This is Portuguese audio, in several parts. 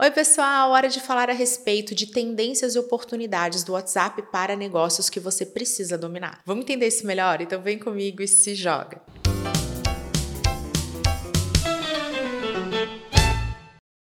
Oi, pessoal! Hora de falar a respeito de tendências e oportunidades do WhatsApp para negócios que você precisa dominar. Vamos entender isso melhor? Então vem comigo e se joga!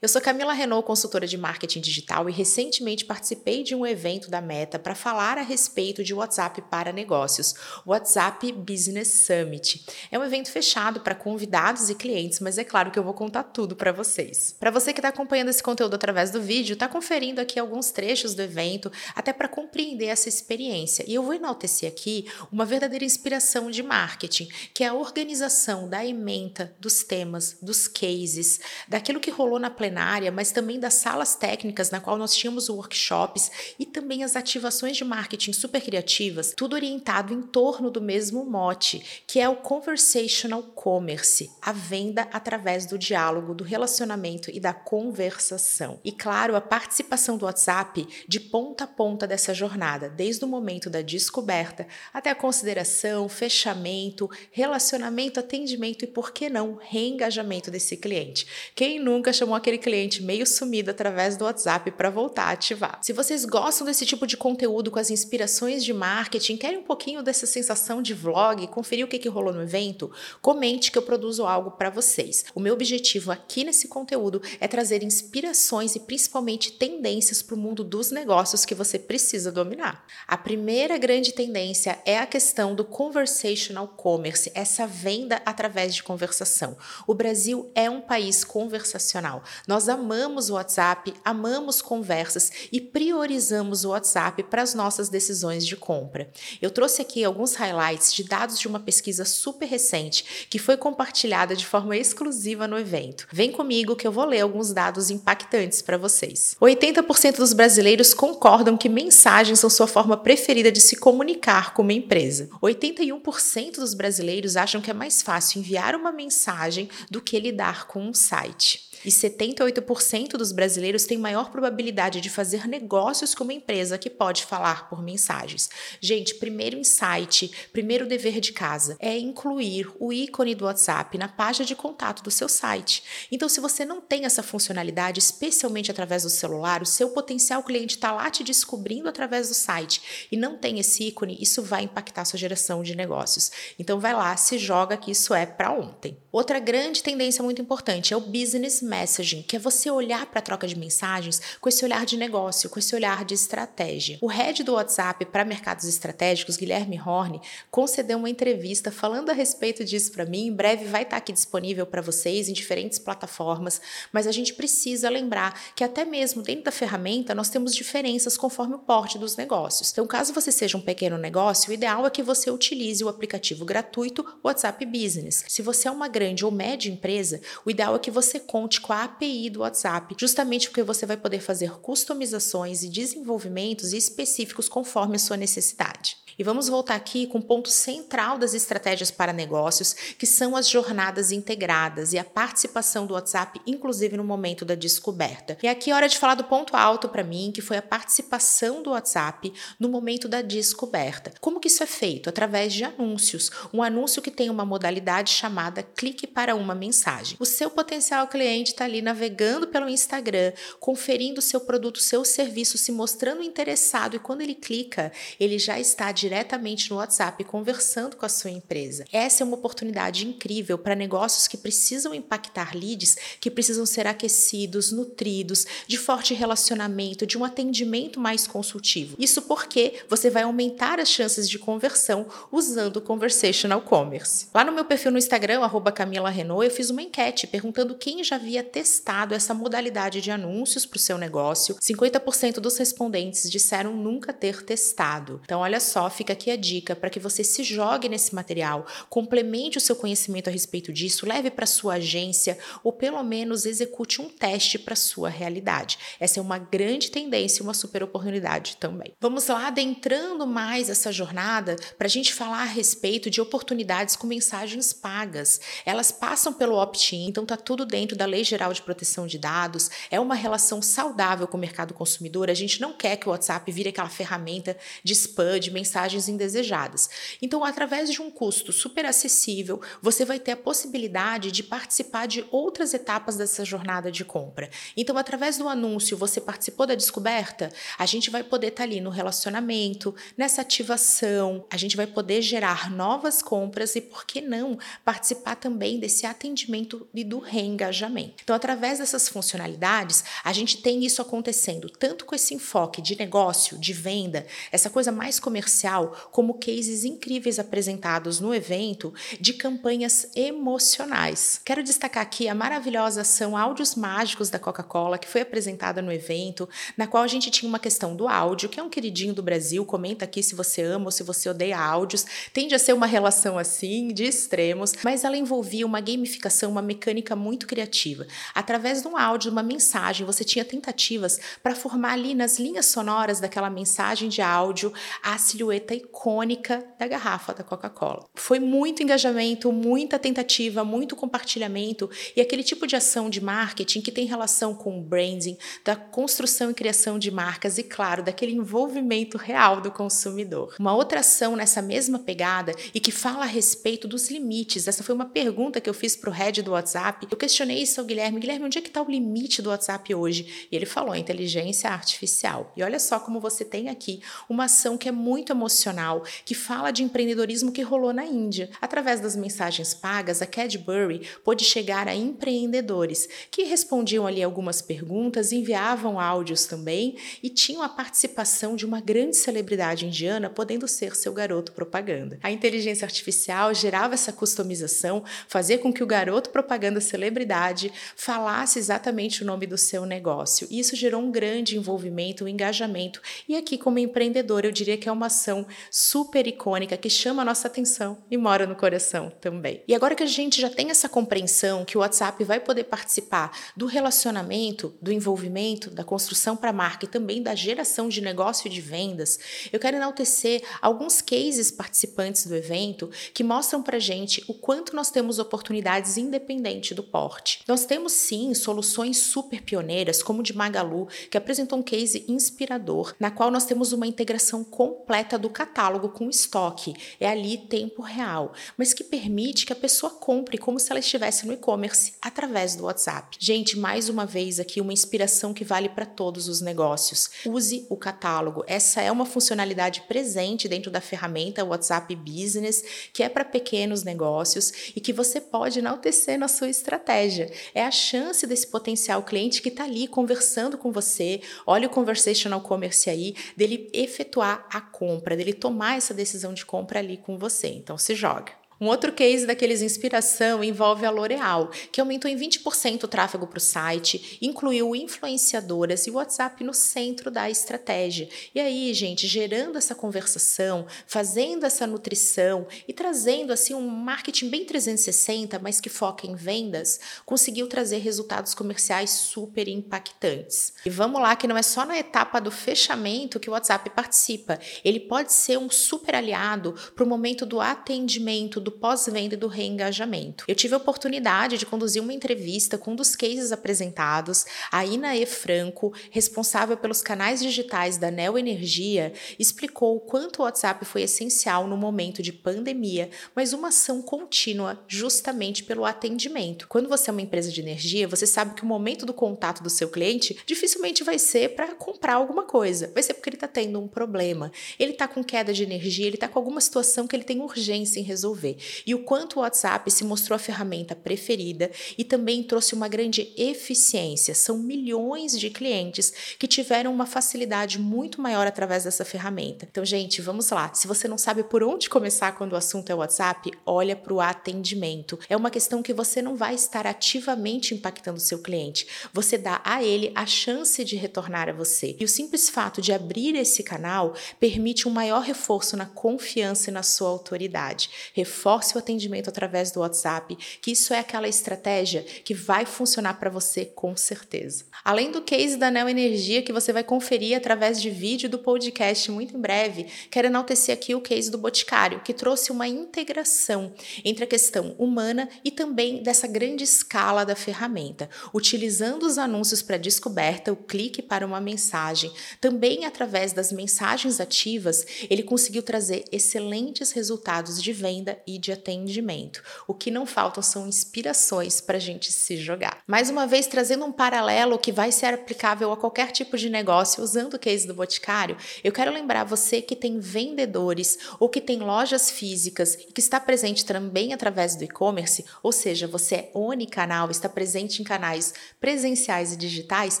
Eu sou Camila Renault, consultora de marketing digital, e recentemente participei de um evento da Meta para falar a respeito de WhatsApp para negócios, o WhatsApp Business Summit. É um evento fechado para convidados e clientes, mas é claro que eu vou contar tudo para vocês. Para você que está acompanhando esse conteúdo através do vídeo, está conferindo aqui alguns trechos do evento, até para compreender essa experiência. E eu vou enaltecer aqui uma verdadeira inspiração de marketing, que é a organização da ementa, dos temas, dos cases, daquilo que rolou na plenária, mas também das salas técnicas na qual nós tínhamos workshops e também as ativações de marketing super criativas, tudo orientado em torno do mesmo mote, que é o conversational commerce, a venda através do diálogo, do relacionamento e da conversação. E claro, a participação do WhatsApp de ponta a ponta dessa jornada, desde o momento da descoberta até a consideração, fechamento, relacionamento, atendimento e por que não reengajamento desse cliente. Quem nunca chamou aquele cliente meio sumido através do WhatsApp para voltar a ativar. Se vocês gostam desse tipo de conteúdo com as inspirações de marketing, querem um pouquinho dessa sensação de vlog, conferir o que, que rolou no evento, comente que eu produzo algo para vocês. O meu objetivo aqui nesse conteúdo é trazer inspirações e principalmente tendências para o mundo dos negócios que você precisa dominar. A primeira grande tendência é a questão do conversational commerce, essa venda através de conversação. O Brasil é um país conversacional. Nós amamos o WhatsApp, amamos conversas e priorizamos o WhatsApp para as nossas decisões de compra. Eu trouxe aqui alguns highlights de dados de uma pesquisa super recente que foi compartilhada de forma exclusiva no evento. Vem comigo que eu vou ler alguns dados impactantes para vocês. 80% dos brasileiros concordam que mensagens são sua forma preferida de se comunicar com uma empresa. 81% dos brasileiros acham que é mais fácil enviar uma mensagem do que lidar com um site. E 78% dos brasileiros têm maior probabilidade de fazer negócios com uma empresa que pode falar por mensagens. Gente, primeiro insight, primeiro dever de casa é incluir o ícone do WhatsApp na página de contato do seu site. Então, se você não tem essa funcionalidade, especialmente através do celular, o seu potencial cliente está lá te descobrindo através do site e não tem esse ícone, isso vai impactar sua geração de negócios. Então, vai lá, se joga que isso é para ontem. Outra grande tendência muito importante é o business messaging, que é você olhar para a troca de mensagens com esse olhar de negócio, com esse olhar de estratégia. O head do WhatsApp para mercados estratégicos, Guilherme Horne, concedeu uma entrevista falando a respeito disso para mim. Em breve vai estar tá aqui disponível para vocês em diferentes plataformas, mas a gente precisa lembrar que até mesmo dentro da ferramenta nós temos diferenças conforme o porte dos negócios. Então, caso você seja um pequeno negócio, o ideal é que você utilize o aplicativo gratuito WhatsApp Business. Se você é uma grande ou média empresa, o ideal é que você conte com a API do WhatsApp, justamente porque você vai poder fazer customizações e desenvolvimentos específicos conforme a sua necessidade. E vamos voltar aqui com o ponto central das estratégias para negócios, que são as jornadas integradas e a participação do WhatsApp, inclusive no momento da descoberta. E aqui é hora de falar do ponto alto para mim, que foi a participação do WhatsApp no momento da descoberta. Como que isso é feito? Através de anúncios. Um anúncio que tem uma modalidade chamada clique para uma mensagem. O seu potencial cliente está ali navegando pelo Instagram, conferindo seu produto, seu serviço, se mostrando interessado e quando ele clica, ele já está diretamente no WhatsApp conversando com a sua empresa. Essa é uma oportunidade incrível para negócios que precisam impactar leads, que precisam ser aquecidos, nutridos, de forte relacionamento, de um atendimento mais consultivo. Isso porque você vai aumentar as chances de conversão usando o conversational commerce. Lá no meu perfil no Instagram, Camila Renault, eu fiz uma enquete perguntando quem já havia testado essa modalidade de anúncios para o seu negócio. 50% dos respondentes disseram nunca ter testado. Então, olha só, fica aqui a dica para que você se jogue nesse material, complemente o seu conhecimento a respeito disso, leve para sua agência ou pelo menos execute um teste para sua realidade. Essa é uma grande tendência e uma super oportunidade também. Vamos lá, adentrando mais essa jornada para a gente falar a respeito de oportunidades com mensagens pagas. Elas passam pelo opt-in, então tá tudo dentro da Lei Geral de Proteção de Dados. É uma relação saudável com o mercado consumidor. A gente não quer que o WhatsApp vire aquela ferramenta de spam, de mensagem mensagens indesejadas. Então, através de um custo super acessível, você vai ter a possibilidade de participar de outras etapas dessa jornada de compra. Então, através do anúncio, você participou da descoberta, a gente vai poder estar tá ali no relacionamento, nessa ativação, a gente vai poder gerar novas compras e, por que não, participar também desse atendimento e do reengajamento. Então, através dessas funcionalidades, a gente tem isso acontecendo tanto com esse enfoque de negócio, de venda, essa coisa mais comercial, como cases incríveis apresentados no evento de campanhas emocionais. Quero destacar aqui a maravilhosa ação Áudios Mágicos da Coca-Cola, que foi apresentada no evento, na qual a gente tinha uma questão do áudio, que é um queridinho do Brasil. Comenta aqui se você ama ou se você odeia áudios. Tende a ser uma relação assim, de extremos, mas ela envolvia uma gamificação, uma mecânica muito criativa. Através de um áudio, uma mensagem, você tinha tentativas para formar ali nas linhas sonoras daquela mensagem de áudio a silhueta icônica da garrafa da Coca-Cola. Foi muito engajamento, muita tentativa, muito compartilhamento e aquele tipo de ação de marketing que tem relação com o branding, da construção e criação de marcas e, claro, daquele envolvimento real do consumidor. Uma outra ação nessa mesma pegada e que fala a respeito dos limites. Essa foi uma pergunta que eu fiz para o head do WhatsApp. Eu questionei isso ao Guilherme. Guilherme, onde é que está o limite do WhatsApp hoje? E ele falou, inteligência artificial. E olha só como você tem aqui uma ação que é muito emocional, que fala de empreendedorismo que rolou na Índia. Através das mensagens pagas, a Cadbury pôde chegar a empreendedores que respondiam ali algumas perguntas, enviavam áudios também e tinham a participação de uma grande celebridade indiana podendo ser seu garoto propaganda. A inteligência artificial gerava essa customização, fazia com que o garoto propaganda celebridade falasse exatamente o nome do seu negócio. Isso gerou um grande envolvimento, um engajamento. E aqui, como empreendedor, eu diria que é uma ação super icônica que chama a nossa atenção e mora no coração também. E agora que a gente já tem essa compreensão que o WhatsApp vai poder participar do relacionamento, do envolvimento, da construção para a marca e também da geração de negócio e de vendas, eu quero enaltecer alguns cases participantes do evento que mostram para gente o quanto nós temos oportunidades independente do porte. Nós temos sim soluções super pioneiras, como de Magalu, que apresentou um case inspirador, na qual nós temos uma integração completa do catálogo com estoque. É ali tempo real, mas que permite que a pessoa compre como se ela estivesse no e-commerce através do WhatsApp. Gente, mais uma vez aqui uma inspiração que vale para todos os negócios. Use o catálogo. Essa é uma funcionalidade presente dentro da ferramenta WhatsApp Business, que é para pequenos negócios e que você pode enaltecer na sua estratégia. É a chance desse potencial cliente que está ali conversando com você, olha o conversational commerce aí, dele efetuar a compra, dele tomar essa decisão de compra ali com você. Então se joga. Um outro case daqueles inspiração envolve a L'Oréal, que aumentou em 20% o tráfego para o site, incluiu influenciadoras e WhatsApp no centro da estratégia. E aí, gente, gerando essa conversação, fazendo essa nutrição e trazendo assim um marketing bem 360, mas que foca em vendas, conseguiu trazer resultados comerciais super impactantes. E vamos lá que não é só na etapa do fechamento que o WhatsApp participa. Ele pode ser um super aliado para o momento do atendimento do pós-venda e do reengajamento. Eu tive a oportunidade de conduzir uma entrevista com um dos cases apresentados, a Ina E. Franco, responsável pelos canais digitais da Neo Energia, explicou o quanto o WhatsApp foi essencial no momento de pandemia, mas uma ação contínua justamente pelo atendimento. Quando você é uma empresa de energia, você sabe que o momento do contato do seu cliente dificilmente vai ser para comprar alguma coisa, vai ser porque ele está tendo um problema, ele está com queda de energia, ele está com alguma situação que ele tem urgência em resolver e o quanto o WhatsApp se mostrou a ferramenta preferida e também trouxe uma grande eficiência. São milhões de clientes que tiveram uma facilidade muito maior através dessa ferramenta. Então, gente, vamos lá. Se você não sabe por onde começar quando o assunto é WhatsApp, olha para o atendimento. É uma questão que você não vai estar ativamente impactando o seu cliente. Você dá a ele a chance de retornar a você. E o simples fato de abrir esse canal permite um maior reforço na confiança e na sua autoridade. Reforça reforce o atendimento através do WhatsApp, que isso é aquela estratégia que vai funcionar para você com certeza. Além do case da Neo Energia que você vai conferir através de vídeo do podcast muito em breve, quero enaltecer aqui o case do Boticário, que trouxe uma integração entre a questão humana e também dessa grande escala da ferramenta, utilizando os anúncios para descoberta, o clique para uma mensagem, também através das mensagens ativas, ele conseguiu trazer excelentes resultados de venda e de atendimento. O que não faltam são inspirações para a gente se jogar. Mais uma vez, trazendo um paralelo que vai ser aplicável a qualquer tipo de negócio, usando o case do Boticário, eu quero lembrar você que tem vendedores ou que tem lojas físicas e que está presente também através do e-commerce, ou seja, você é onicanal, está presente em canais presenciais e digitais,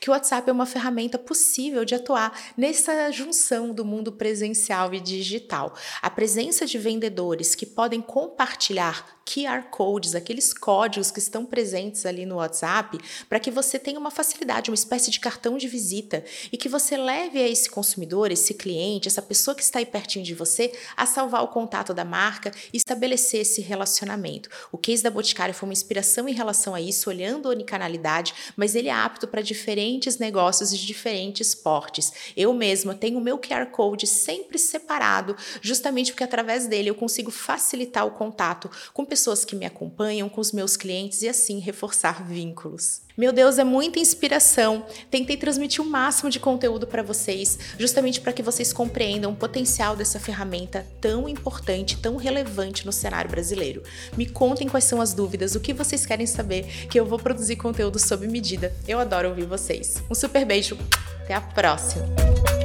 que o WhatsApp é uma ferramenta possível de atuar nessa junção do mundo presencial e digital. A presença de vendedores que podem compartilhar QR codes, aqueles códigos que estão presentes ali no WhatsApp, para que você tenha uma facilidade, uma espécie de cartão de visita e que você leve a esse consumidor, esse cliente, essa pessoa que está aí pertinho de você, a salvar o contato da marca e estabelecer esse relacionamento. O case da Boticário foi uma inspiração em relação a isso, olhando a unicanalidade, mas ele é apto para diferentes negócios de diferentes portes. Eu mesma tenho o meu QR Code sempre separado, justamente porque através dele eu consigo facilitar o contato com pessoas que me acompanham, com os meus clientes e assim reforçar vínculos. Meu Deus, é muita inspiração. Tentei transmitir o máximo de conteúdo para vocês, justamente para que vocês compreendam o potencial dessa ferramenta tão importante, tão relevante no cenário brasileiro. Me contem quais são as dúvidas, o que vocês querem saber, que eu vou produzir conteúdo sob medida. Eu adoro ouvir vocês. Um super beijo, até a próxima!